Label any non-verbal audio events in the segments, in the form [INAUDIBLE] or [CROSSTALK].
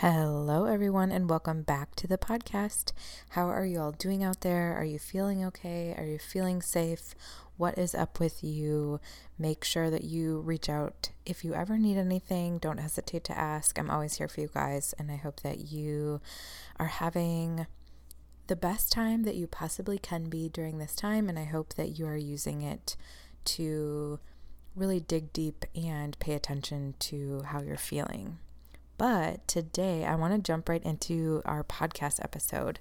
Hello, everyone, and welcome back to the podcast. How are you all doing out there? Are you feeling okay? Are you feeling safe? What is up with you? Make sure that you reach out if you ever need anything. Don't hesitate to ask. I'm always here for you guys, and I hope that you are having the best time that you possibly can be during this time, and I hope that you are using it to really dig deep and pay attention to how you're feeling. But today I want to jump right into our podcast episode.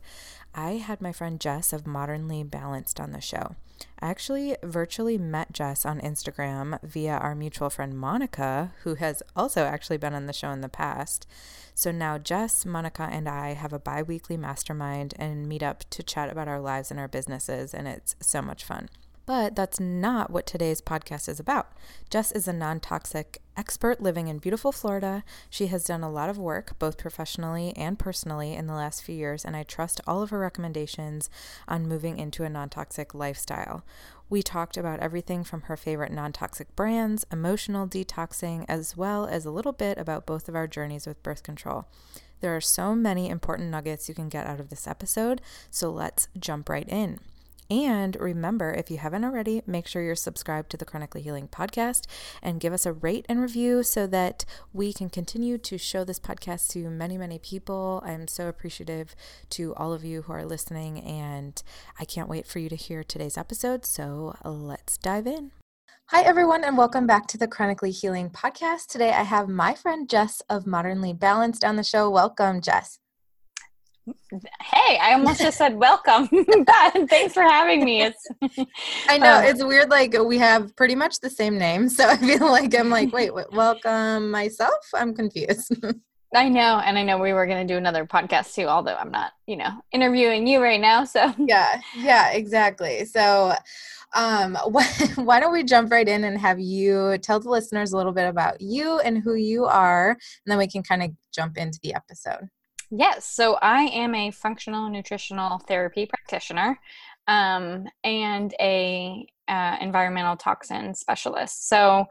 I had my friend Jess of Modernly Balanced on the show. I actually virtually met Jess on Instagram via our mutual friend Monica, who has also actually been on the show in the past. So now Jess, Monica, and I have a bi weekly mastermind and meet up to chat about our lives and our businesses, and it's so much fun. But that's not what today's podcast is about. Jess is a non toxic expert living in beautiful Florida. She has done a lot of work, both professionally and personally, in the last few years, and I trust all of her recommendations on moving into a non toxic lifestyle. We talked about everything from her favorite non toxic brands, emotional detoxing, as well as a little bit about both of our journeys with birth control. There are so many important nuggets you can get out of this episode, so let's jump right in. And remember, if you haven't already, make sure you're subscribed to the Chronically Healing podcast and give us a rate and review so that we can continue to show this podcast to many, many people. I'm so appreciative to all of you who are listening, and I can't wait for you to hear today's episode. So let's dive in. Hi, everyone, and welcome back to the Chronically Healing podcast. Today I have my friend Jess of Modernly Balanced on the show. Welcome, Jess. Hey, I almost just said welcome. [LAUGHS] Thanks for having me. It's [LAUGHS] I know um, it's weird. Like we have pretty much the same name, so I feel like I'm like, wait, wait welcome myself. I'm confused. [LAUGHS] I know, and I know we were going to do another podcast too. Although I'm not, you know, interviewing you right now. So yeah, yeah, exactly. So, um, why, why don't we jump right in and have you tell the listeners a little bit about you and who you are, and then we can kind of jump into the episode. Yes. So I am a functional nutritional therapy practitioner um, and a uh, environmental toxin specialist. So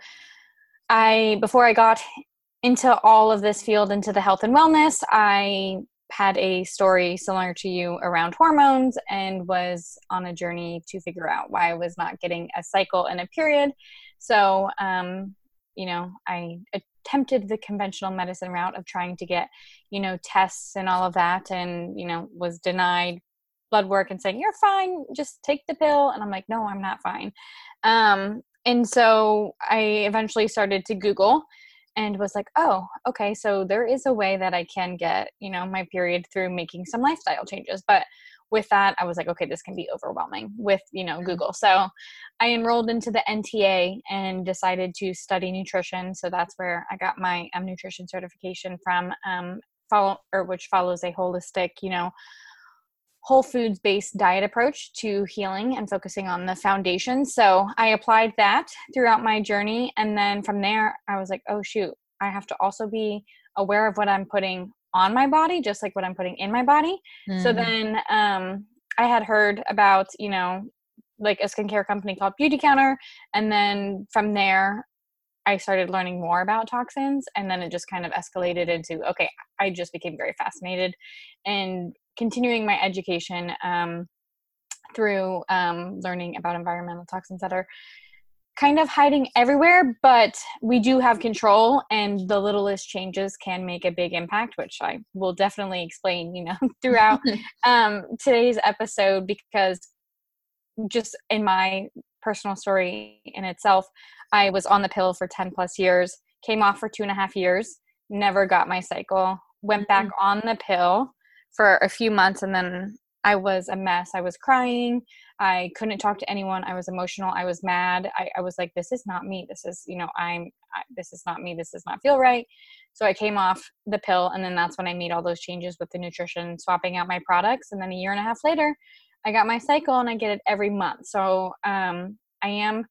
I before I got into all of this field into the health and wellness, I had a story similar to you around hormones and was on a journey to figure out why I was not getting a cycle and a period. So, um, you know, I attempted the conventional medicine route of trying to get, you know, tests and all of that, and, you know, was denied blood work and saying, You're fine, just take the pill. And I'm like, No, I'm not fine. Um, and so I eventually started to Google and was like, oh, okay, so there is a way that I can get, you know, my period through making some lifestyle changes. But with that i was like okay this can be overwhelming with you know google. So i enrolled into the nta and decided to study nutrition. So that's where i got my um, nutrition certification from um, follow or which follows a holistic you know whole foods based diet approach to healing and focusing on the foundation. So i applied that throughout my journey. And then from there i was like oh shoot i have to also be aware of what i'm putting on my body just like what i'm putting in my body mm. so then um i had heard about you know like a skincare company called Beautycounter. and then from there i started learning more about toxins and then it just kind of escalated into okay i just became very fascinated and continuing my education um, through um, learning about environmental toxins that are kind of hiding everywhere, but we do have control, and the littlest changes can make a big impact, which I will definitely explain, you know, [LAUGHS] throughout [LAUGHS] um, today's episode because just in my personal story in itself, I was on the pill for 10 plus years, came off for two and a half years, never got my cycle, went back mm-hmm. on the pill for a few months, and then I was a mess. I was crying. I couldn't talk to anyone. I was emotional. I was mad. I, I was like, this is not me. This is, you know, I'm, I, this is not me. This does not feel right. So I came off the pill. And then that's when I made all those changes with the nutrition, swapping out my products. And then a year and a half later, I got my cycle and I get it every month. So um, I am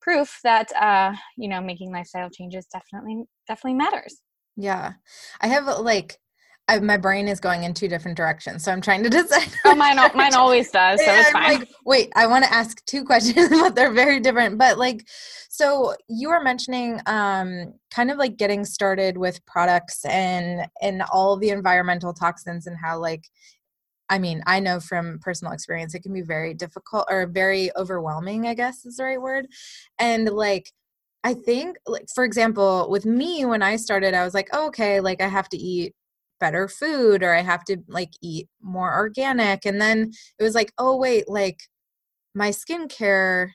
proof that, uh, you know, making lifestyle changes definitely, definitely matters. Yeah. I have like, I, my brain is going in two different directions, so I'm trying to [LAUGHS] decide. Oh, mine, mine always does, so it's fine. Like, wait, I want to ask two questions, [LAUGHS] but they're very different. But like, so you were mentioning, um, kind of like getting started with products and and all the environmental toxins and how like I mean, I know from personal experience, it can be very difficult or very overwhelming, I guess is the right word. And like, I think, like, for example, with me, when I started, I was like, oh, okay, like I have to eat better food or I have to like eat more organic. And then it was like, oh, wait, like my skincare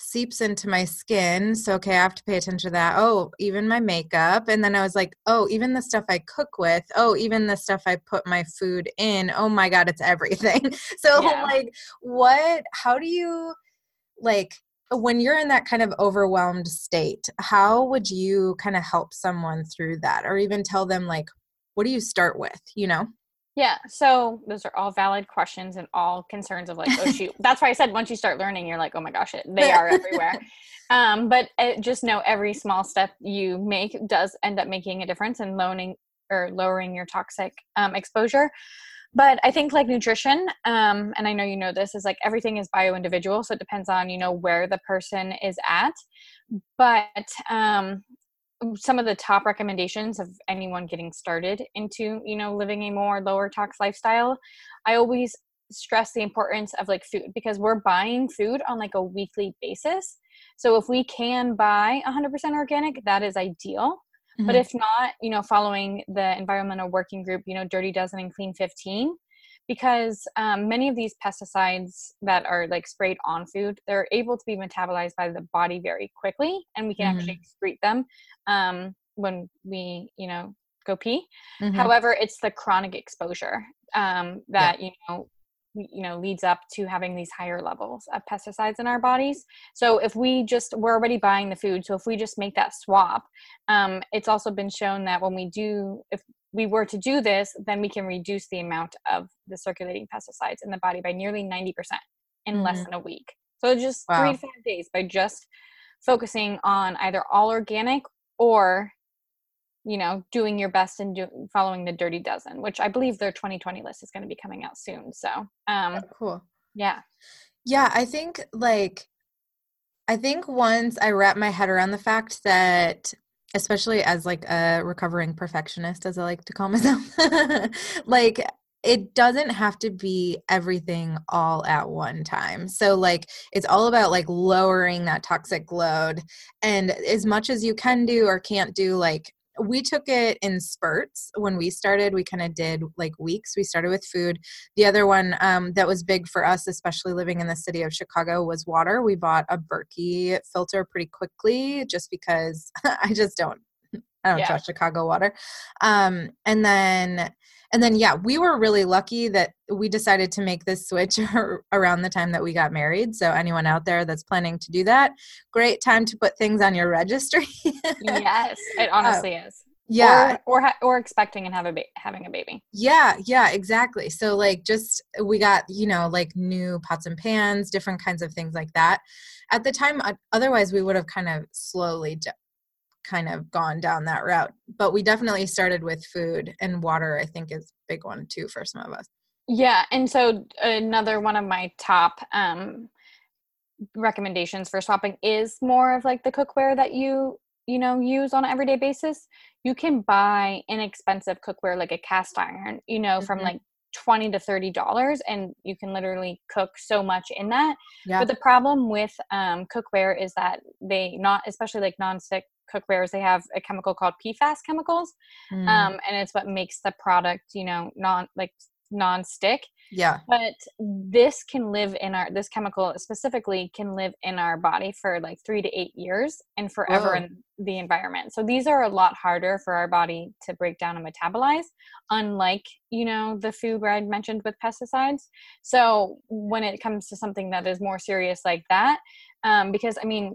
seeps into my skin. So, okay, I have to pay attention to that. Oh, even my makeup. And then I was like, oh, even the stuff I cook with. Oh, even the stuff I put my food in. Oh my God, it's everything. [LAUGHS] so, yeah. like, what, how do you, like, when you're in that kind of overwhelmed state, how would you kind of help someone through that or even tell them, like, what do you start with, you know? Yeah, so those are all valid questions and all concerns of like, oh shoot. [LAUGHS] That's why I said once you start learning, you're like, oh my gosh, it, they are [LAUGHS] everywhere. um, but it, uh, just know every small step you make does end up making a difference in lowering or lowering your toxic um, exposure. But I think like nutrition, um, and I know you know this, is like everything is bio individual, so it depends on you know where the person is at. But um, some of the top recommendations of anyone getting started into you know living a more lower tox lifestyle i always stress the importance of like food because we're buying food on like a weekly basis so if we can buy 100% organic that is ideal mm-hmm. but if not you know following the environmental working group you know dirty dozen and clean 15 because um, many of these pesticides that are like sprayed on food they're able to be metabolized by the body very quickly and we can mm-hmm. actually excrete them um, when we you know go pee mm-hmm. however it's the chronic exposure um, that yeah. you know you know leads up to having these higher levels of pesticides in our bodies so if we just we're already buying the food so if we just make that swap um, it's also been shown that when we do if we were to do this, then we can reduce the amount of the circulating pesticides in the body by nearly 90% in mm-hmm. less than a week. So just wow. three to five days by just focusing on either all organic or you know doing your best and do, following the dirty dozen which i believe their 2020 list is going to be coming out soon so um oh, cool yeah yeah i think like i think once i wrap my head around the fact that especially as like a recovering perfectionist as i like to call [LAUGHS] myself like it doesn't have to be everything all at one time. So like it's all about like lowering that toxic load and as much as you can do or can't do like we took it in spurts when we started we kind of did like weeks we started with food. The other one um, that was big for us especially living in the city of chicago was water. We bought a berkey filter pretty quickly just because [LAUGHS] i just don't i don't yeah. trust chicago water. Um, and then and then yeah we were really lucky that we decided to make this switch [LAUGHS] around the time that we got married. So anyone out there that's planning to do that great time to put things on your registry. [LAUGHS] Yes it honestly uh, is. yeah. Or or, or expecting and have a ba- having a baby. Yeah yeah exactly. So like just we got you know like new pots and pans different kinds of things like that. At the time otherwise we would have kind of slowly kind of gone down that route. But we definitely started with food and water, I think is a big one too for some of us. Yeah. And so another one of my top um, recommendations for swapping is more of like the cookware that you you know use on an everyday basis you can buy inexpensive cookware like a cast iron you know mm-hmm. from like 20 to 30 dollars and you can literally cook so much in that yeah. but the problem with um, cookware is that they not especially like non-stick cookwares they have a chemical called pfas chemicals mm. um, and it's what makes the product you know non like non-stick yeah but this can live in our this chemical specifically can live in our body for like three to eight years and forever Whoa. in the environment so these are a lot harder for our body to break down and metabolize unlike you know the food where i mentioned with pesticides so when it comes to something that is more serious like that um, because i mean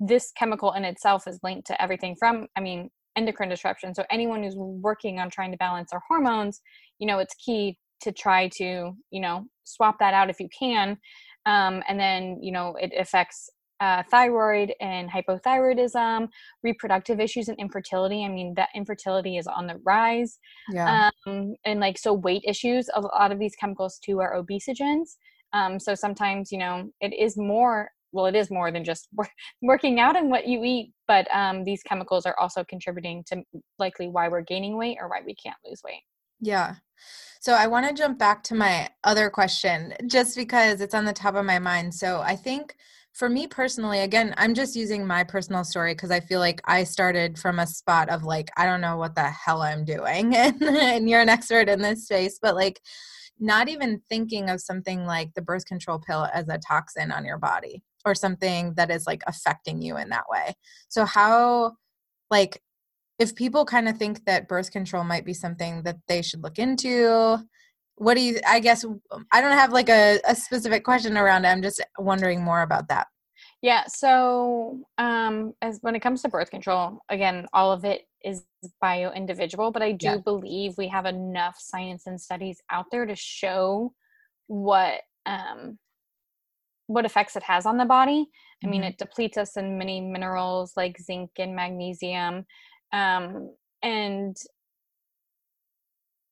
this chemical in itself is linked to everything from i mean endocrine disruption so anyone who's working on trying to balance their hormones you know it's key to try to you know swap that out if you can um, and then you know it affects uh, thyroid and hypothyroidism, reproductive issues and infertility. I mean, that infertility is on the rise. Yeah. Um, and like, so weight issues, a lot of these chemicals too are obesogens. Um, so sometimes, you know, it is more, well, it is more than just [LAUGHS] working out and what you eat, but um, these chemicals are also contributing to likely why we're gaining weight or why we can't lose weight. Yeah. So I want to jump back to my other question just because it's on the top of my mind. So I think for me personally, again, I'm just using my personal story because I feel like I started from a spot of like, I don't know what the hell I'm doing. [LAUGHS] and, and you're an expert in this space, but like, not even thinking of something like the birth control pill as a toxin on your body or something that is like affecting you in that way. So, how, like, if people kind of think that birth control might be something that they should look into, what do you i guess i don't have like a, a specific question around it i'm just wondering more about that yeah so um as when it comes to birth control again all of it is bio individual but i do yeah. believe we have enough science and studies out there to show what um what effects it has on the body i mean mm-hmm. it depletes us in many minerals like zinc and magnesium um and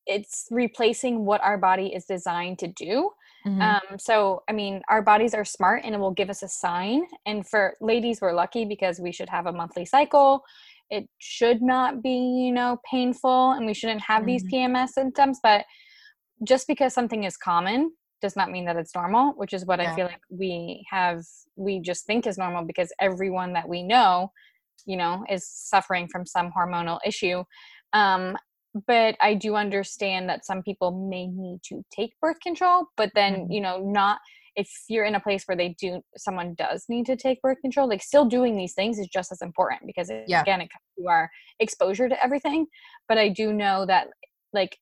it's replacing what our body is designed to do. Mm-hmm. Um, so, I mean, our bodies are smart and it will give us a sign. And for ladies, we're lucky because we should have a monthly cycle. It should not be, you know, painful and we shouldn't have mm-hmm. these PMS symptoms. But just because something is common does not mean that it's normal, which is what yeah. I feel like we have, we just think is normal because everyone that we know, you know, is suffering from some hormonal issue. Um, but I do understand that some people may need to take birth control, but then, mm-hmm. you know, not if you're in a place where they do someone does need to take birth control, like still doing these things is just as important because it, yeah. again, it comes to our exposure to everything. But I do know that like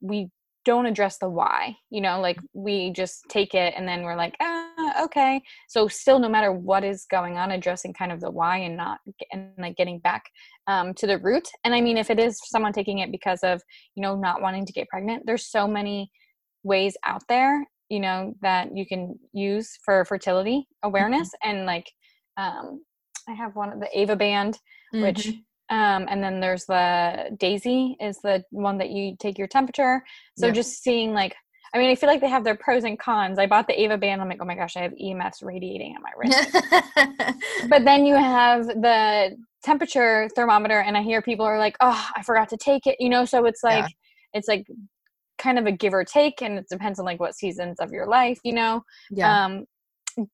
we don't address the why you know like we just take it and then we're like ah okay so still no matter what is going on addressing kind of the why and not and like getting back um, to the root and i mean if it is someone taking it because of you know not wanting to get pregnant there's so many ways out there you know that you can use for fertility awareness mm-hmm. and like um, i have one of the ava band mm-hmm. which um, and then there's the Daysy is the one that you take your temperature. So yeah. just seeing like, I mean, I feel like they have their pros and cons. I bought the Ava band. I'm like, oh my gosh, I have EMS radiating at my wrist. [LAUGHS] but then you have the temperature thermometer, and I hear people are like, oh, I forgot to take it. You know, so it's like, yeah. it's like kind of a give or take, and it depends on like what seasons of your life, you know. Yeah. Um,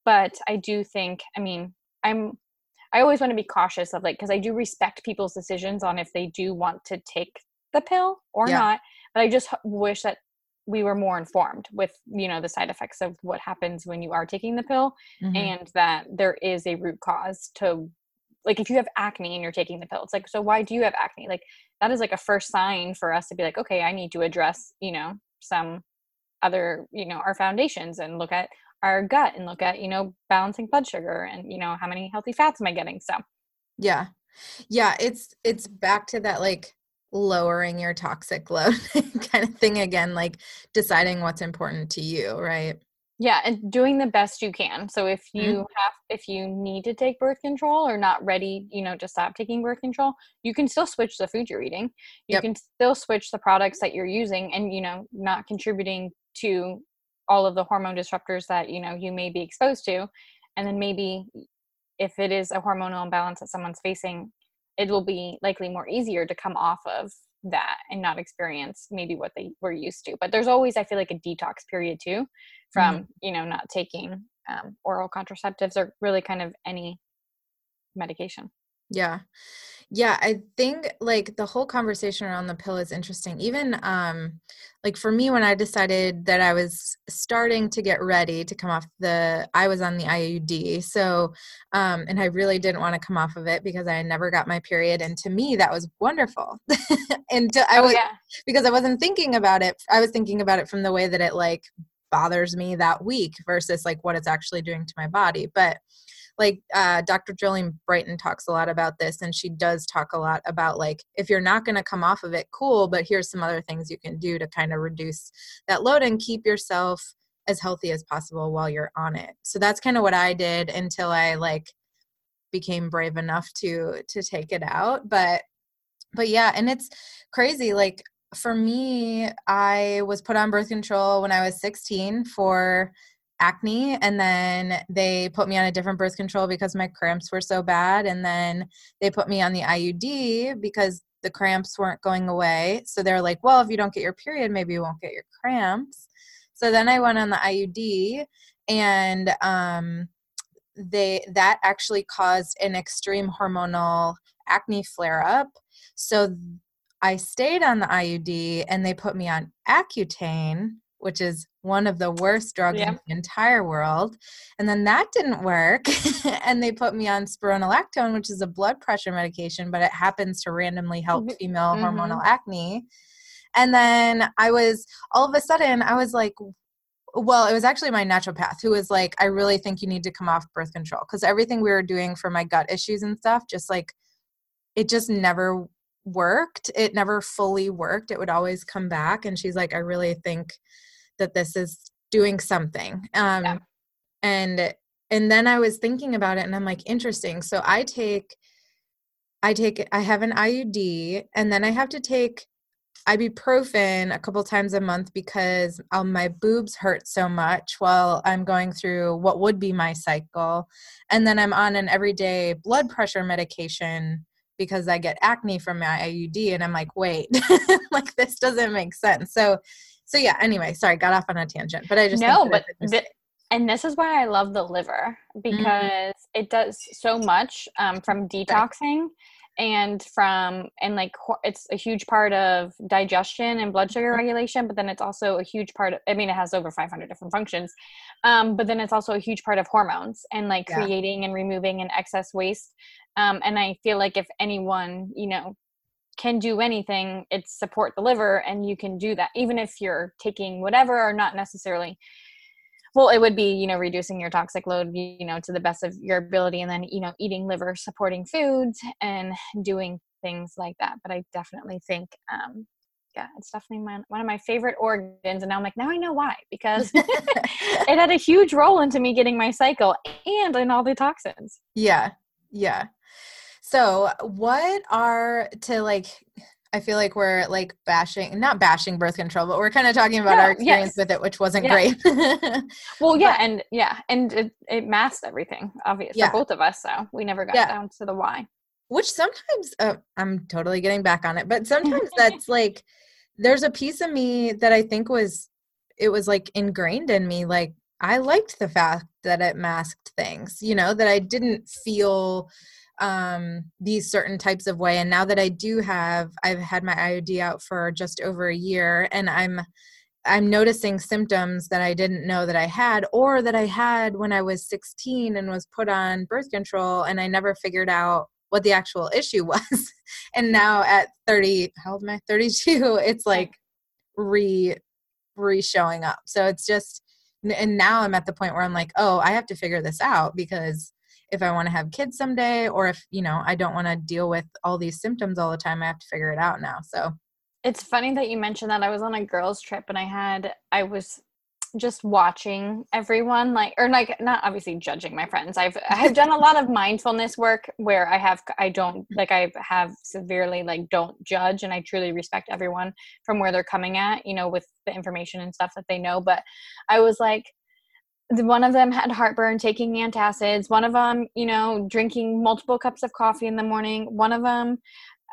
but I do think, I mean, I'm I always want to be cautious of like because I do respect people's decisions on if they do want to take the pill or yeah. not. But I just wish that we were more informed with you know the side effects of what happens when you are taking the pill mm-hmm. and that there is a root cause to like if you have acne and you're taking the pill it's like so why do you have acne like that is like a first sign for us to be like okay i need to address you know some other you know our foundations and look at our gut and look at you know balancing blood sugar and you know how many healthy fats am i getting so yeah yeah it's it's back to that like lowering your toxic load [LAUGHS] kind of thing again like deciding what's important to you right yeah and doing the best you can so if you mm-hmm. have if you need to take birth control or not ready you know to stop taking birth control you can still switch the food you're eating you yep. can still switch the products that you're using and you know not contributing to all of the hormone disruptors that you know you may be exposed to and then maybe if it is a hormonal imbalance that someone's facing it will be likely more easier to come off of that and not experience maybe what they were used to but there's always i feel like a detox period too from mm-hmm. you know not taking um, oral contraceptives or really kind of any medication yeah yeah i think like the whole conversation around the pill is interesting even um like for me when i decided that i was starting to get ready to come off the i was on the iud so um and i really didn't want to come off of it because i never got my period and to me that was wonderful [LAUGHS] and to, i oh, was yeah. because i wasn't thinking about it i was thinking about it from the way that it like bothers me that week versus like what it's actually doing to my body but like uh, Dr. Jolene Brighten talks a lot about this, and she does talk a lot about like if you're not going to come off of it, cool, but here's some other things you can do to kind of reduce that load and keep yourself as healthy as possible while you're on it. So that's kind of what I did until I like became brave enough to to take it out. But but yeah, and it's crazy like for me, I was put on birth control when I was 16 for acne and then they put me on a different birth control because my cramps were so bad and then they put me on the IUD because the cramps weren't going away. So they're like, well, if you don't get your period, maybe you won't get your cramps. So then I went on the IUD and um, they that actually caused an extreme hormonal acne flare up. So I stayed on the IUD and they put me on Accutane, which is one of the worst drugs yeah. in the entire world. And then that didn't work. [LAUGHS] and they put me on spironolactone, which is a blood pressure medication, but it happens to randomly help mm-hmm. female mm-hmm. hormonal acne. And then I was all of a sudden, I was like, well, it was actually my naturopath who was like, I really think you need to come off birth control because everything we were doing for my gut issues and stuff, just like it just never worked. It never fully worked. It would always come back. And she's like, I really think that this is doing something. Um, yeah. And and then I was thinking about it, and I'm like, interesting. So I take, I take, I have an IUD, and then I have to take ibuprofen a couple times a month because um, my boobs hurt so much while I'm going through what would be my cycle. And then I'm on an everyday blood pressure medication because I get acne from my IUD. And I'm like, wait, [LAUGHS] like this doesn't make sense. So, so yeah, anyway, sorry, got off on a tangent, but I just, no, but, and this is why I love the liver mm-hmm. because mm-hmm. it does so much um, from detoxing. Right and from and like it's a huge part of digestion and blood sugar mm-hmm. regulation but then it's also a huge part of i mean it has over 500 different functions um, but then it's also a huge part of hormones and like yeah. creating and removing an excess waste um, and i feel like if anyone you know can do anything it's support the liver and you can do that even if you're taking whatever or not necessarily well it would be you know reducing your toxic load you know to the best of your ability and then you know eating liver supporting foods and doing things like that. But i definitely think um yeah it's definitely my, one of my favorite organs and now i'm like now i know why because [LAUGHS] it had a huge role into me getting my cycle and in all the toxins. Yeah yeah. So what are to like I feel like we're like bashing, not bashing birth control, but we're kind of talking about no, our experience yes. with it, which wasn't yeah. great. [LAUGHS] well, yeah, but, and yeah, and it, it masked everything, obviously, yeah. for both of us. So we never got yeah. down to the why. Which sometimes uh, I'm totally getting back on it, but sometimes [LAUGHS] that's like there's a piece of me that I think was it was like ingrained in me. Like I liked the fact that it masked things, you know, that I didn't feel um, these certain types of way. And now that I do have, I've had my IUD out for just over a year, and I'm I'm noticing symptoms that I didn't know that I had, or that I had when I was 16 and was put on birth control, and I never figured out what the actual issue [LAUGHS] was. and now at 30, how old am I? 32. It's like re re showing up. So it's just, and now I'm at the point where I'm like, oh, I have to figure this out because if I want to have kids someday or if, you know, I don't want to deal with all these symptoms all the time, I have to figure it out now. So it's funny that you mentioned that. I was on a girls' trip and I had, I was just watching everyone like or like not obviously judging my friends i've [LAUGHS] i've done a lot of mindfulness work where i have i don't like i have severely like don't judge and i truly respect everyone from where they're coming at you know with the information and stuff that they know but i was like one of them had heartburn taking antacids. One of them you know drinking multiple cups of coffee in the morning. One of them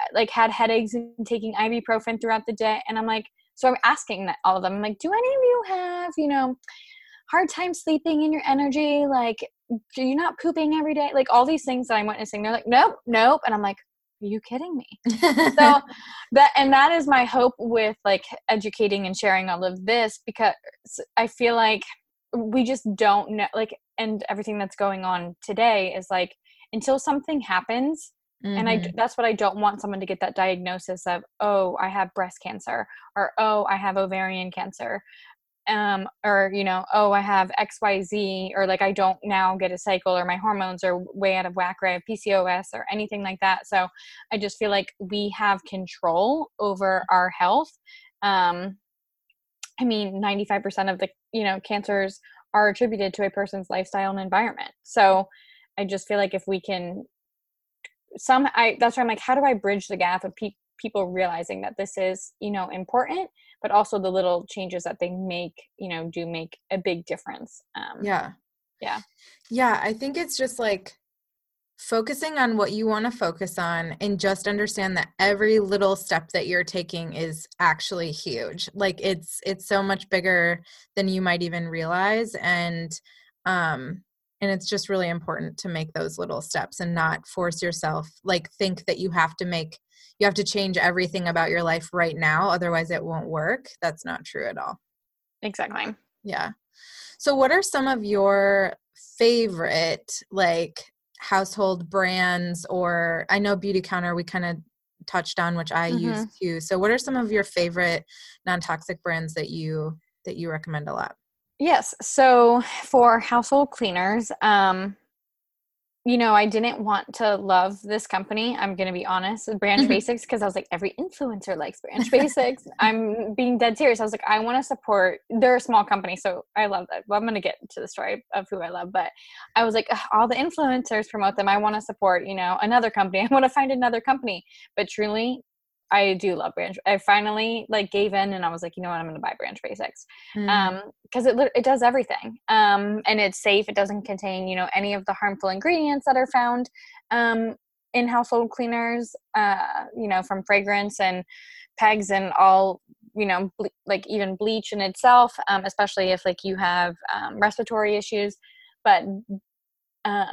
uh, like had headaches and taking ibuprofen throughout the day. And i'm like so i'm asking that all of them i'm like do any of you have you know hard time sleeping in your energy? Like do you not pooping every day? Like all these things that i'm witnessing. They're like nope nope. And i'm like are you kidding me? So [LAUGHS] that and that is my hope with like educating and sharing all of this because i feel like we just don't know like and everything that's going on today is like until something happens mm-hmm. and i mm-hmm. that's what i don't want someone to get that diagnosis of oh i have breast cancer or oh i have ovarian cancer um or you know oh i have xyz or like i don't now get a cycle or my hormones are way out of whack or i have pcos or anything like that so i just feel like we have control over our health um I mean, 95% of the, you know, cancers are attributed to a person's lifestyle and environment. So I just feel like if we can some I that's why I'm like, how do I bridge the gap of pe- people realizing that this is, you know, important, but also the little changes that they make, you know, do make a big difference. Um, yeah. Yeah. Yeah. I think it's just like focusing on what you want to focus on and just understand that every little step that you're taking is actually huge. Like it's it's so much bigger than you might even realize and um and it's just really important to make those little steps and not force yourself like think that you have to make you have to change everything about your life right now otherwise it won't work. That's not true at all. Exactly. Yeah. So what are some of your favorite like household brands or I know Beautycounter we kind of touched on which I mm-hmm. use too. So what are some of your favorite non-toxic brands that you that you recommend a lot? Yes. So for household cleaners, um you know, I didn't want to love this company. I'm going to be honest, Branch mm-hmm. Basics, because I was like, every influencer likes Branch [LAUGHS] Basics. I'm being dead serious. I was like, I want to support. They're a small company, so I love that. Well, I'm going to get to the story of who I love, but I was like, all the influencers promote them. I want to support, you know, another company. [LAUGHS] I want to find another company. But truly, I do love Branch. I finally like gave in and I was like, you know what, I'm going to buy Branch Basics. Mm. Um cuz it it does everything. Um and it's safe. It doesn't contain, you know, any of the harmful ingredients that are found um in household cleaners, uh you know, from fragrance and pegs and all you know ble- like even bleach in itself um, especially if like you have um, respiratory issues but uh,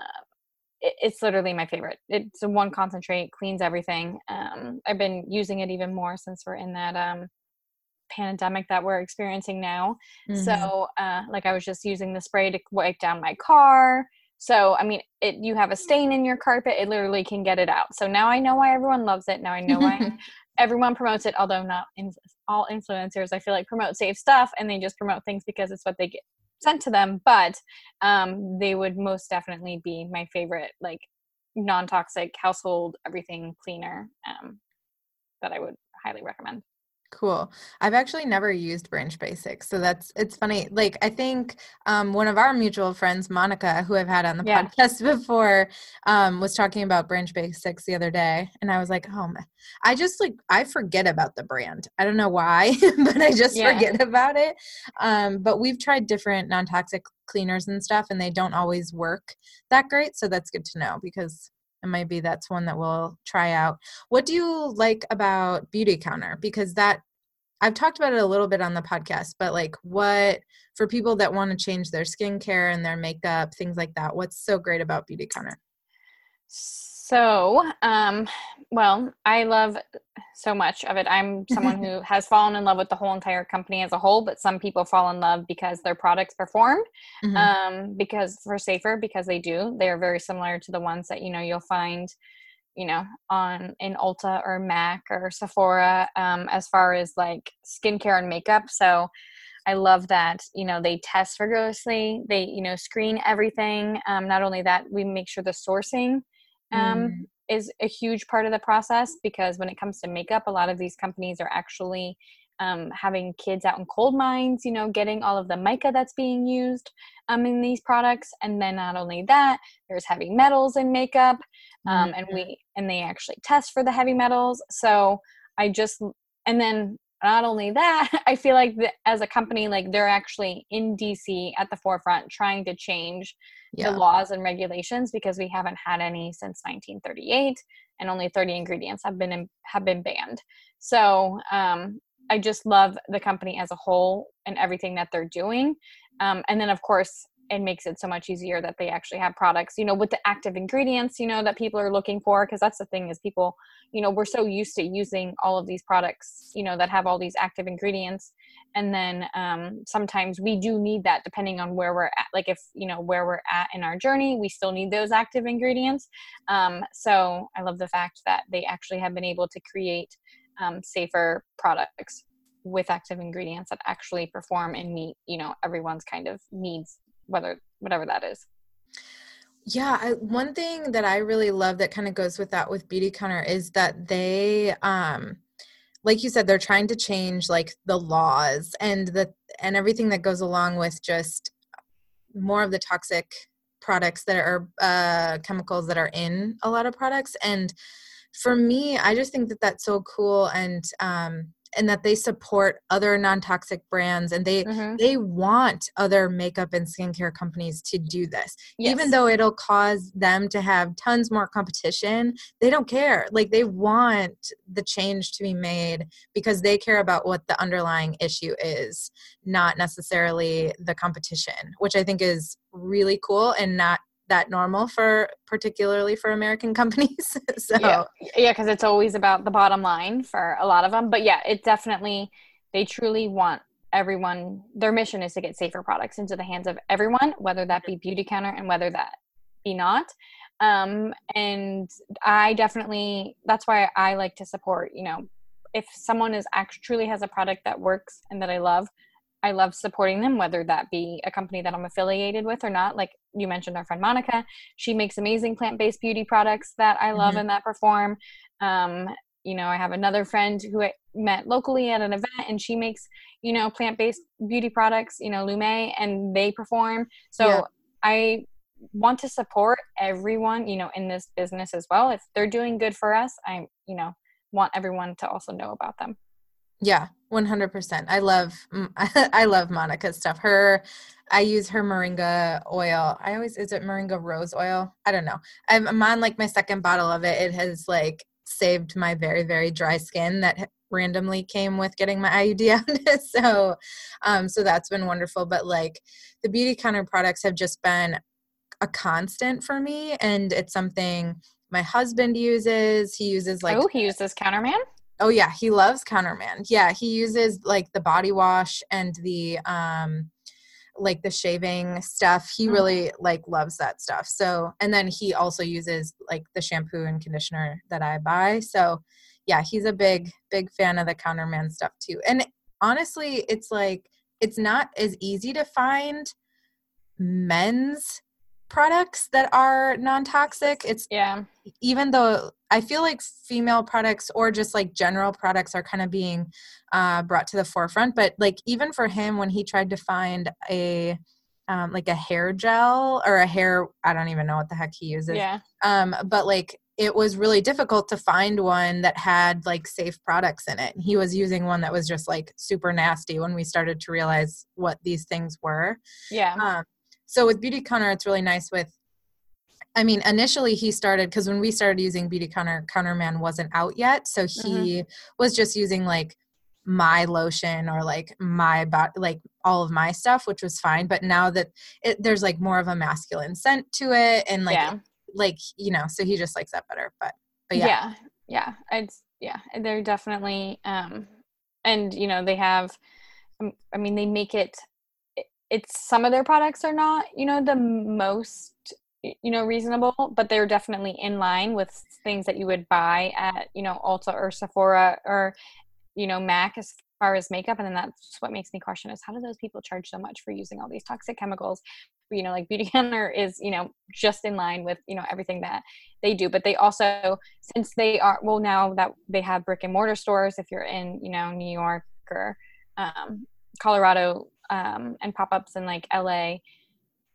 it's literally my favorite. It's a one concentrate, cleans everything. Um, I've been using it even more since we're in that um, pandemic that we're experiencing now. Mm-hmm. So, uh, like, I was just using the spray to wipe down my car. So, I mean, it you have a stain in your carpet, it literally can get it out. So now I know why everyone loves it. Now I know why [LAUGHS] everyone promotes it. Although not in, all influencers, I feel like promote safe stuff, and they just promote things because it's what they get sent to them but um, they would most definitely be my favorite like non-toxic household everything cleaner um, that i would highly recommend Cool. I've actually never used Branch Basics. So that's it's funny. Like I think um, one of our mutual friends, Monica, who I've had on the yeah. podcast [LAUGHS] before, um, was talking about Branch Basics the other day. And I was like, oh man. I just like I forget about the brand. I don't know why, [LAUGHS] but I just yeah. forget about it. Um, but we've tried different non-toxic cleaners and stuff and they don't always work that great. So that's good to know because and maybe that's one that we'll try out. What do you like about Beautycounter? Because that I've talked about it a little bit on the podcast, but like what for people that want to change their skincare and their makeup, things like that, what's so great about Beautycounter? So, um, well, I love so much of it. I'm someone who [LAUGHS] has fallen in love with the whole entire company as a whole, but some people fall in love because their products perform, mm-hmm. um, because for safer, because they do. They are very similar to the ones that you know you'll find, you know, on in Ulta or Mac or Sephora, um, as far as like skincare and makeup. So. I love that you know they test rigorously. They you know screen everything. Um, not only that, we make sure the sourcing um, mm. is a huge part of the process because when it comes to makeup, a lot of these companies are actually um, having kids out in coal mines, you know, getting all of the mica that's being used um, in these products. And then not only that, there's heavy metals in makeup, um, mm-hmm. and we and they actually test for the heavy metals. So I just and then not only that [LAUGHS] i feel like the, as a company like they're actually in dc at the forefront trying to change yeah. the laws and regulations because we haven't had any since 1938 and only 30 ingredients have been in, have been banned so um, i just love the company as a whole and everything that they're doing um, and then of course it makes it so much easier that they actually have products you know with the active ingredients you know that people are looking for because that's the thing is people you know we're so used to using all of these products you know that have all these active ingredients. And then um, sometimes we do need that depending on where we're at like if you know where we're at in our journey we still need those active ingredients. Um, so i love the fact that they actually have been able to create um, safer products with active ingredients that actually perform and meet you know everyone's kind of needs whether whatever that is. Yeah I, one thing that i really love that kind of goes with that with Beautycounter is that they um like you said they're trying to change like the laws and the and everything that goes along with just more of the toxic products that are uh, chemicals that are in a lot of products. And for me i just think that that's so cool and um and that they support other non-toxic brands and they mm-hmm. they want other makeup and skincare companies to do this yes. even though it'll cause them to have tons more competition they don't care like they want the change to be made because they care about what the underlying issue is not necessarily the competition which i think is really cool and not that normal for particularly for American [LAUGHS] companies. [LAUGHS] so yeah, yeah, because it's always about the bottom line for a lot of them. But yeah, it definitely they truly want everyone. Their mission is to get safer products into the hands of everyone, whether that be beauty counter and whether that be not. Um, and I definitely that's why I like to support. You know, if someone is actually truly has a product that works and that I love, I love supporting them, whether that be a company that I'm affiliated with or not. Like you mentioned, our friend Monica, she makes amazing plant based beauty products that I love mm-hmm. and that perform. Um, you know, I have another friend who I met locally at an event and she makes, you know, plant based beauty products, you know, Lume, and they perform. So yeah. I want to support everyone, you know, in this business as well. If they're doing good for us, I, you know, want everyone to also know about them. Yeah, 100%. I love [LAUGHS] I love Monica's stuff. Her I use her moringa oil. I always is it moringa rose oil? I don't know. I'm, I'm on like my second bottle of it. It has like saved my very very dry skin that randomly came with getting my [LAUGHS] IUD out. so um so that's been wonderful, but like the beauty counter products have just been a constant for me and it's something my husband uses. He uses like Oh, he uses Counterman? Oh yeah, he loves Counterman. Yeah, he uses like the body wash and the um like the shaving stuff. He mm-hmm. really like loves that stuff. So, and then he also uses like the shampoo and conditioner that I buy. So, yeah, he's a big big fan of the Counterman stuff too. And honestly, it's like it's not as easy to find men's products that are non-toxic it's yeah even though i feel like female products or just like general products are kind of being uh, brought to the forefront but like even for him when he tried to find a um, like a hair gel or a hair i don't even know what the heck he uses yeah um but like it was really difficult to find one that had like safe products in it. He was using one that was just like super nasty when we started to realize what these things were. Yeah. Um, so with Beauty Beautycounter, it's really nice with I mean, initially he started because when we started using Beautycounter, Counterman wasn't out yet. So he mm-hmm. was just using like my lotion or like my body, like all of my stuff, which was fine. But now that it, there's like more of a masculine scent to it, and like, yeah. like you know, so he just likes that better. But but yeah, yeah, yeah, it's yeah, they're definitely, um, and you know, they have, um, I mean, they make it it's some of their products are not you know the most you know reasonable but they're definitely in line with things that you would buy at you know ulta or sephora or you know mac as far as makeup and then that's what makes me question is how do those people charge so much for using all these toxic chemicals? You know like beauty [LAUGHS] Beautycounter is you know just in line with you know everything that they do but they also since they are well now that they have brick and mortar stores if you're in you know new york or um, colorado um, and pop-ups in like LA,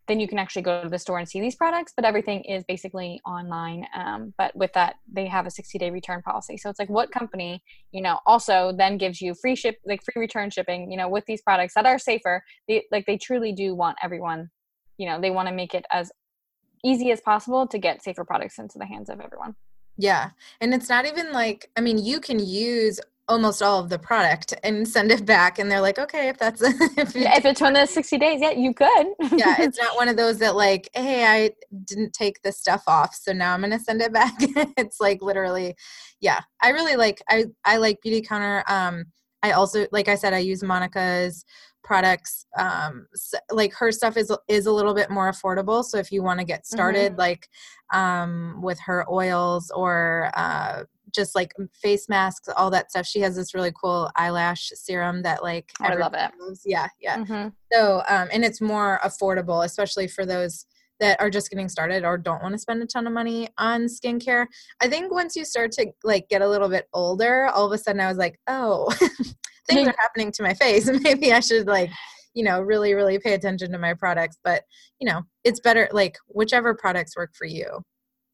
then you can actually go to the store and see these products. But everything is basically online. Um, but with that, they have a 60-day return policy. So it's like, what company, you know, also then gives you free ship, like free return shipping, you know, with these products that are safer. They like they truly do want everyone, you know, they want to make it as easy as possible to get safer products into the hands of everyone. Yeah. And it's not even like, I mean, you can use almost all of the product and send it back and they're like okay if that's [LAUGHS] if, yeah, if it's one of the 60 days yeah you could yeah [LAUGHS] it's not one of those that like hey i didn't take this stuff off so now i'm gonna send it back [LAUGHS] it's like literally yeah i really like i i like Beautycounter um i also like i said i use monica's products um like her stuff is is a little bit more affordable so if you want to get started mm-hmm. like um with her oils or uh just like face masks, all that stuff. She has this really cool eyelash serum that like I love it. Loves. Yeah, yeah. Mm-hmm. So um, and it's more affordable, especially for those that are just getting started or don't want to spend a ton of money on skincare. I think once you start to like get a little bit older, all of a sudden I was like, oh, [LAUGHS] things are [LAUGHS] happening to my face. [LAUGHS] Maybe I should like, you know, really, really pay attention to my products. But, you know, it's better like whichever products work for you.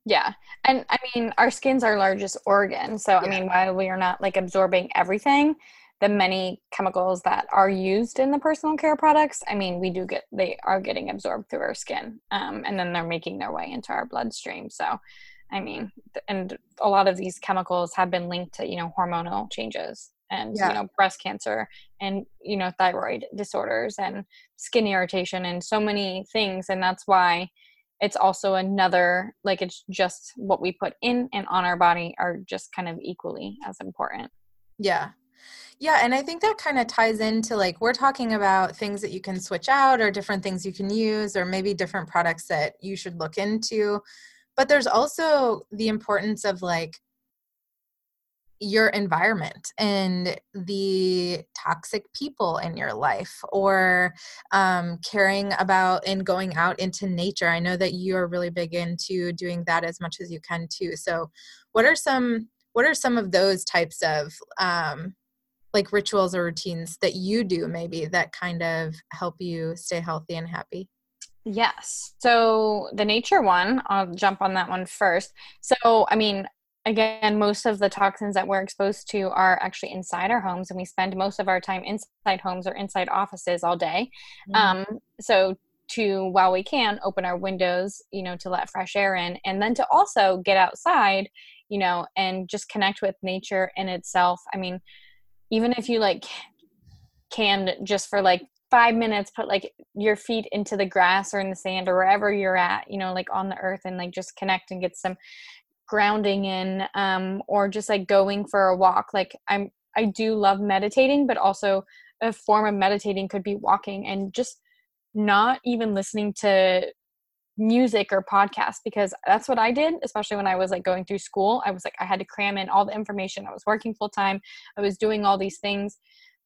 Yeah. And I mean, our skin's our largest organ. So, yeah. I mean, while we are not like absorbing everything, the many chemicals that are used in the personal care products, I mean, we do get, they are getting absorbed through our skin. Um, and then they're making their way into our bloodstream. So, I mean, and a lot of these chemicals have been linked to, you know, hormonal changes and, yeah. you know, breast cancer and, you know, thyroid disorders and skin irritation and so many things. And that's why, it's also another like it's just what we put in and on our body are just kind of equally as important. Yeah. Yeah and i think that kind of ties into like we're talking about things that you can switch out or different things you can use or maybe different products that you should look into but there's also the importance of like your environment and the toxic people in your life or um, caring about and going out into nature i know that you are really big into doing that as much as you can too so what are some what are some of those types of um, like rituals or routines that you do maybe that kind of help you stay healthy and happy Yes. So the nature one, I'll jump on that one first. So, I mean, again, most of the toxins that we're exposed to are actually inside our homes, and we spend most of our time inside homes or inside offices all day. Mm-hmm. Um, so, to while we can open our windows, you know, to let fresh air in, and then to also get outside, you know, and just connect with nature in itself. I mean, even if you like can just for like five minutes put like your feet into the grass or in the sand or wherever you're at you know like on the earth and like just connect and get some grounding in um, or just like going for a walk like i'm i do love meditating but also a form of meditating could be walking and just not even listening to music or podcasts because that's what I did, especially when I was like going through school. I was like, I had to cram in all the information. I was working full time. I was doing all these things.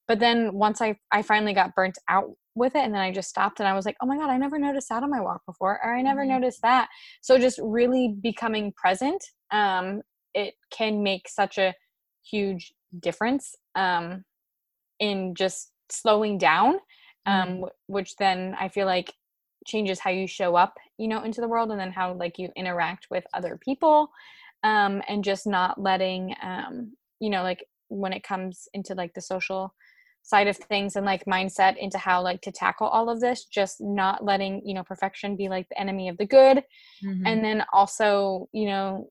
But then once I, I finally got burnt out with it and then I just stopped and I was like, oh my God, I never noticed that on my walk before, or I never mm-hmm. noticed that. So just really becoming present, um, it can make such a huge difference um, in just slowing down, um, mm-hmm. which then I feel like changes how you show up, you know, into the world and then how like you interact with other people um, and just not letting, um, you know, like when it comes into like the social side of things and like mindset into how like to tackle all of this just not letting you know perfection be like the enemy of the good mm-hmm. and then also you know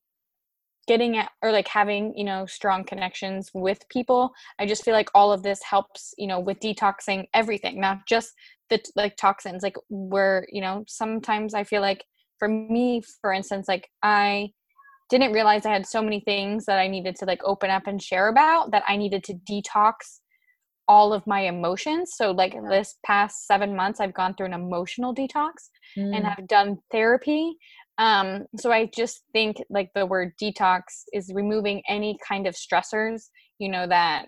getting at or like having you know strong connections with people i just feel like all of this helps you know with detoxing everything not just the like toxins like where you know sometimes i feel like for me for instance like i didn't realize i had so many things that i needed to like open up and share about that i needed to detox all of my emotions. So, like yeah. this past seven months, I've gone through an emotional detox mm. and have done therapy. Um, so, I just think like the word detox is removing any kind of stressors, you know, that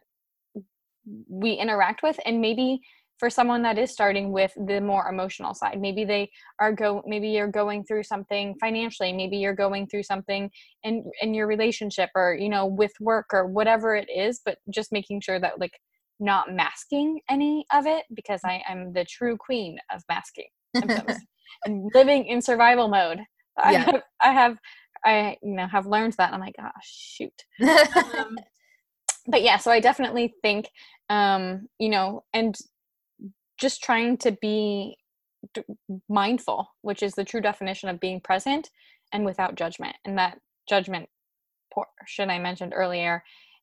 we interact with. And maybe for someone that is starting with the more emotional side maybe they are go maybe you're going through something financially maybe you're going through something in in your relationship or you know with work or whatever it is but just making sure that like not masking any of it because I am the true queen of masking symptoms and [LAUGHS] living in survival mode. I yeah. have, I have, I you know have learned that. I'm like, oh shoot. um, [LAUGHS] but yeah, so I definitely think, um, you know, and just trying to be d- mindful, which is the true definition of being present and without judgment. And that judgment portion I mentioned earlier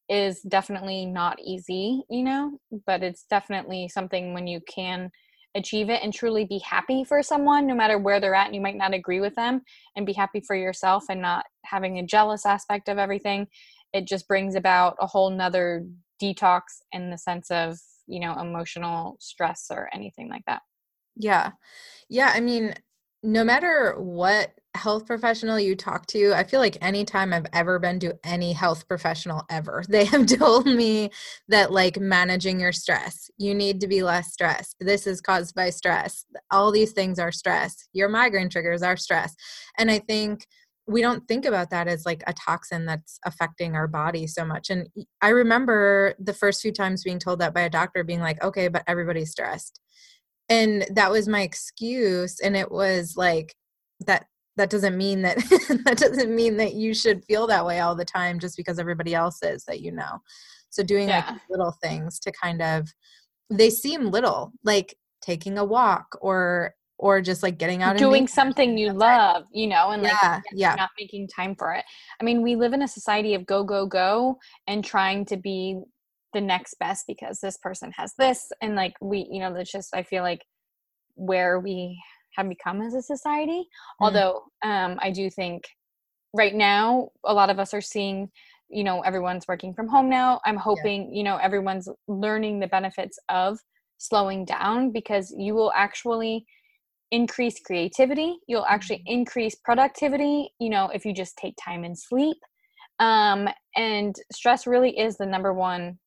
is definitely not easy, you know, but it's definitely something when you can achieve it and truly be happy for someone, no matter where they're at, and you might not agree with them, and be happy for yourself and not having a jealous aspect of everything. It just brings about a whole nother detox in the sense of, you know, emotional stress or anything like that. Yeah. Yeah. I mean, no matter what health professional you talk to, I feel like anytime I've ever been to any health professional ever, [LAUGHS] they have told me that like managing your stress, you need to be less stressed. This is caused by stress. All these things are stress. Your migraine triggers are stress. And I think we don't think about that as like a toxin that's affecting our body so much. And I remember the first few times being told that by a doctor being like, okay, but everybody's stressed. And that was my excuse. And it was like, that that doesn't mean that [LAUGHS] that doesn't mean that you should feel that way all the time just because everybody else is that you know. So doing yeah. like little things to kind of they seem little like taking a walk or or just like getting out and doing something you love you know and like yeah, yeah not making time for it. I mean we live in a society of go go go and trying to be the next best because this person has this and like we you know it's just i feel like where we have become as a society. Mm. Although um, I do think right now a lot of us are seeing, you know, everyone's working from home now. I'm hoping, yeah. you know, everyone's learning the benefits of slowing down because you will actually increase creativity. You'll actually mm-hmm. increase productivity, you know, if you just take time and sleep. Um, and stress really is the number one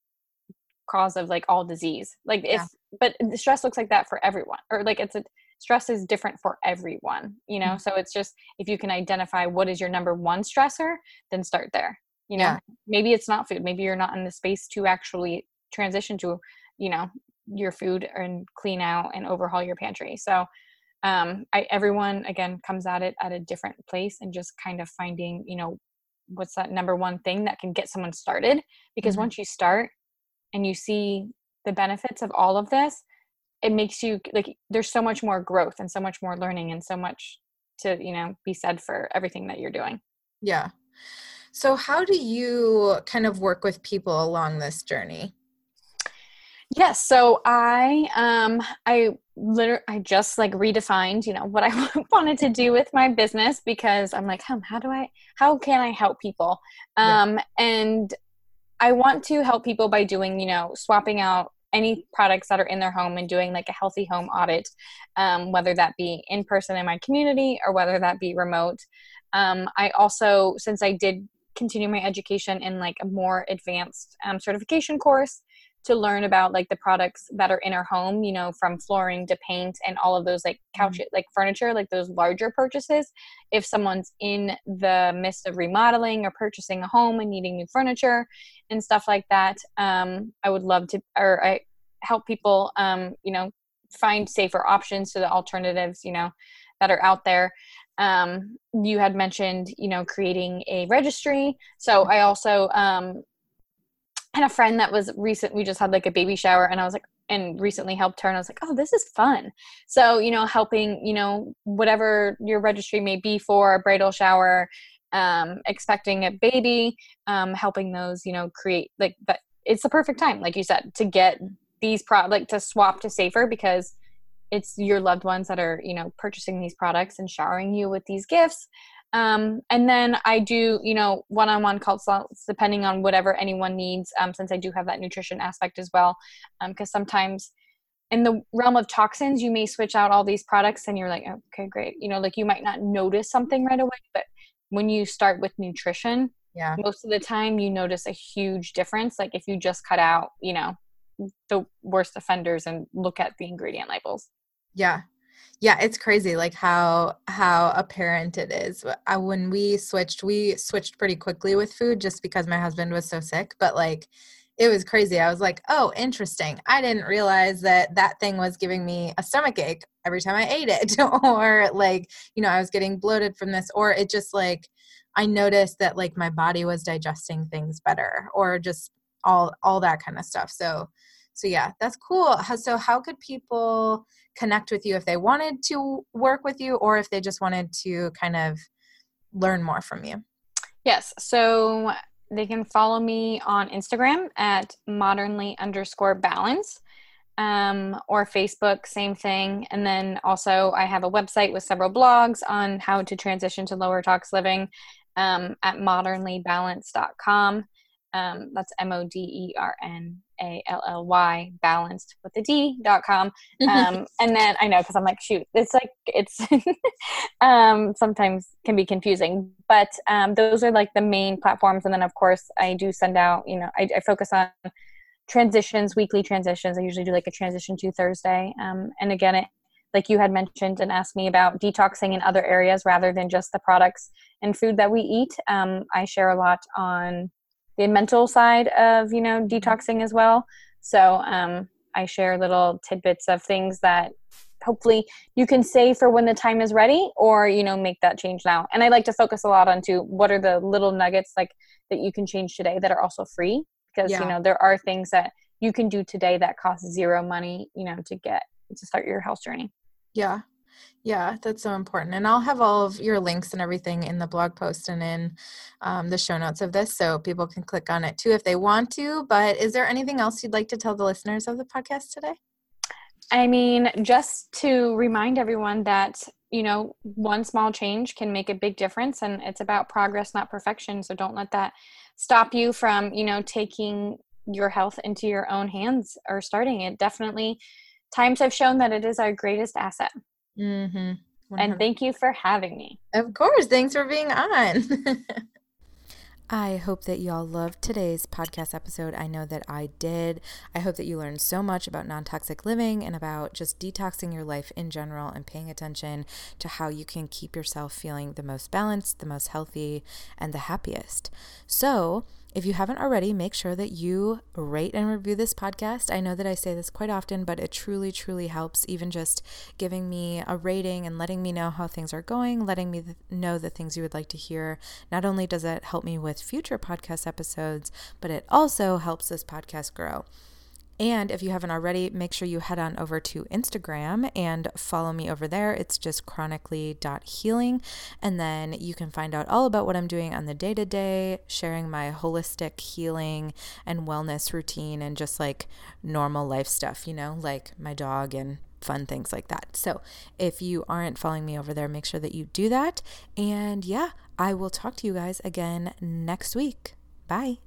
cause of like all disease. Like if, yeah. but stress looks like that for everyone, or like it's a stress is different for everyone you know mm-hmm. so it's just if you can identify what is your number one stressor then start there you know yeah. maybe it's not food maybe you're not in the space to actually transition to you know your food and clean out and overhaul your pantry so um I, everyone again comes at it at a different place and just kind of finding you know what's that number one thing that can get someone started because mm-hmm. once you start and you see the benefits of all of this it makes you like there's so much more growth and so much more learning and so much to you know be said for everything that you're doing. Yeah. So how do you kind of work with people along this journey? Yes so i um i literally i just like redefined you know what i [LAUGHS] wanted to do with my business because i'm like hmm, how do i how can i help people? Um yeah. and i want to help people by doing you know swapping out any products that are in their home and doing like a healthy home audit, um, whether that be in person in my community or whether that be remote. Um, I also, since I did continue my education in like a more advanced um, certification course, to learn about like the products that are in our home you know from flooring to paint and all of those like couch mm-hmm. like furniture like those larger purchases if someone's in the midst of remodeling or purchasing a home and needing new furniture and stuff like that um, i would love to or i help people um, you know find safer options to the alternatives you know that are out there um, you had mentioned you know creating a registry so mm-hmm. i also um, had a friend that was recent we just had like a baby shower and i was like and recently helped her and i was like oh this is fun. So you know helping you know whatever your registry may be for a bridal shower um expecting a baby um helping those you know create like but it's the perfect time like you said to get these pro like to swap to safer because it's your loved ones that are you know purchasing these products and showering you with these gifts um, and then I do, you know, one-on-one consults depending on whatever anyone needs. Um, since I do have that nutrition aspect as well, because um, sometimes in the realm of toxins, you may switch out all these products, and you're like, okay, great. You know, like you might not notice something right away, but when you start with nutrition, yeah, most of the time you notice a huge difference. Like if you just cut out, you know, the worst offenders and look at the ingredient labels. Yeah, yeah it's crazy like how how apparent it is I, uh, when we switched we switched pretty quickly with food just because my husband was so sick but like it was crazy i was like oh interesting i didn't realize that that thing was giving me a stomach ache every time i ate it [LAUGHS] or like you know i was getting bloated from this or it just like i noticed that like my body was digesting things better or just all all that kind of stuff so so yeah that's cool. So how could people connect with you if they wanted to work with you or if they just wanted to kind of learn more from you? Yes so they can follow me on instagram at modernly underscore balance um, or facebook same thing. And then also i have a website with several blogs on how to transition to lower tox living um, at modernlybalanced.com um, that's m-o-d-e-r-n A L L Y balanced with the D dot com. Um, [LAUGHS] and then I know because I'm like, shoot, it's like it's [LAUGHS] um, sometimes can be confusing, but um, those are like the main platforms. And then of course I do send out, you know, I, I focus on transitions, weekly transitions. I usually do like a transition to Thursday. Um, and again, it like you had mentioned and asked me about detoxing in other areas rather than just the products and food that we eat. Um, I share a lot on the mental side of you know detoxing as well. So um, I share little tidbits of things that hopefully you can say for when the time is ready or you know make that change now and i like to focus a lot onto what are the little nuggets like that you can change today that are also free because yeah. you know there are things that you can do today that cost zero money you know to get to start your health journey yeah. Yeah, that's so important. And I'll have all of your links and everything in the blog post and in um, the show notes of this so people can click on it too if they want to. But is there anything else you'd like to tell the listeners of the podcast today? I mean, just to remind everyone that, you know, one small change can make a big difference and it's about progress, not perfection. So don't let that stop you from, you know, taking your health into your own hands or starting it. Definitely times have shown that it is our greatest asset. Mm-hmm. And thank you for having me. Of course. Thanks for being on. [LAUGHS] I hope that y'all loved today's podcast episode. I know that I did. I hope that you learned so much about non toxic living and about just detoxing your life in general and paying attention to how you can keep yourself feeling the most balanced, the most healthy, and the happiest. So, if you haven't already, make sure that you rate and review this podcast. I know that I say this quite often, but it truly, truly helps. Even just giving me a rating and letting me know how things are going, letting me th- know the things you would like to hear. Not only does it help me with future podcast episodes, but it also helps this podcast grow. And if you haven't already, make sure you head on over to Instagram and follow me over there. It's just chronically.healing. And then you can find out all about what I'm doing on the day to day, sharing my holistic healing and wellness routine and just like normal life stuff, you know, like my dog and fun things like that. So if you aren't following me over there, make sure that you do that. And yeah, I will talk to you guys again next week. Bye.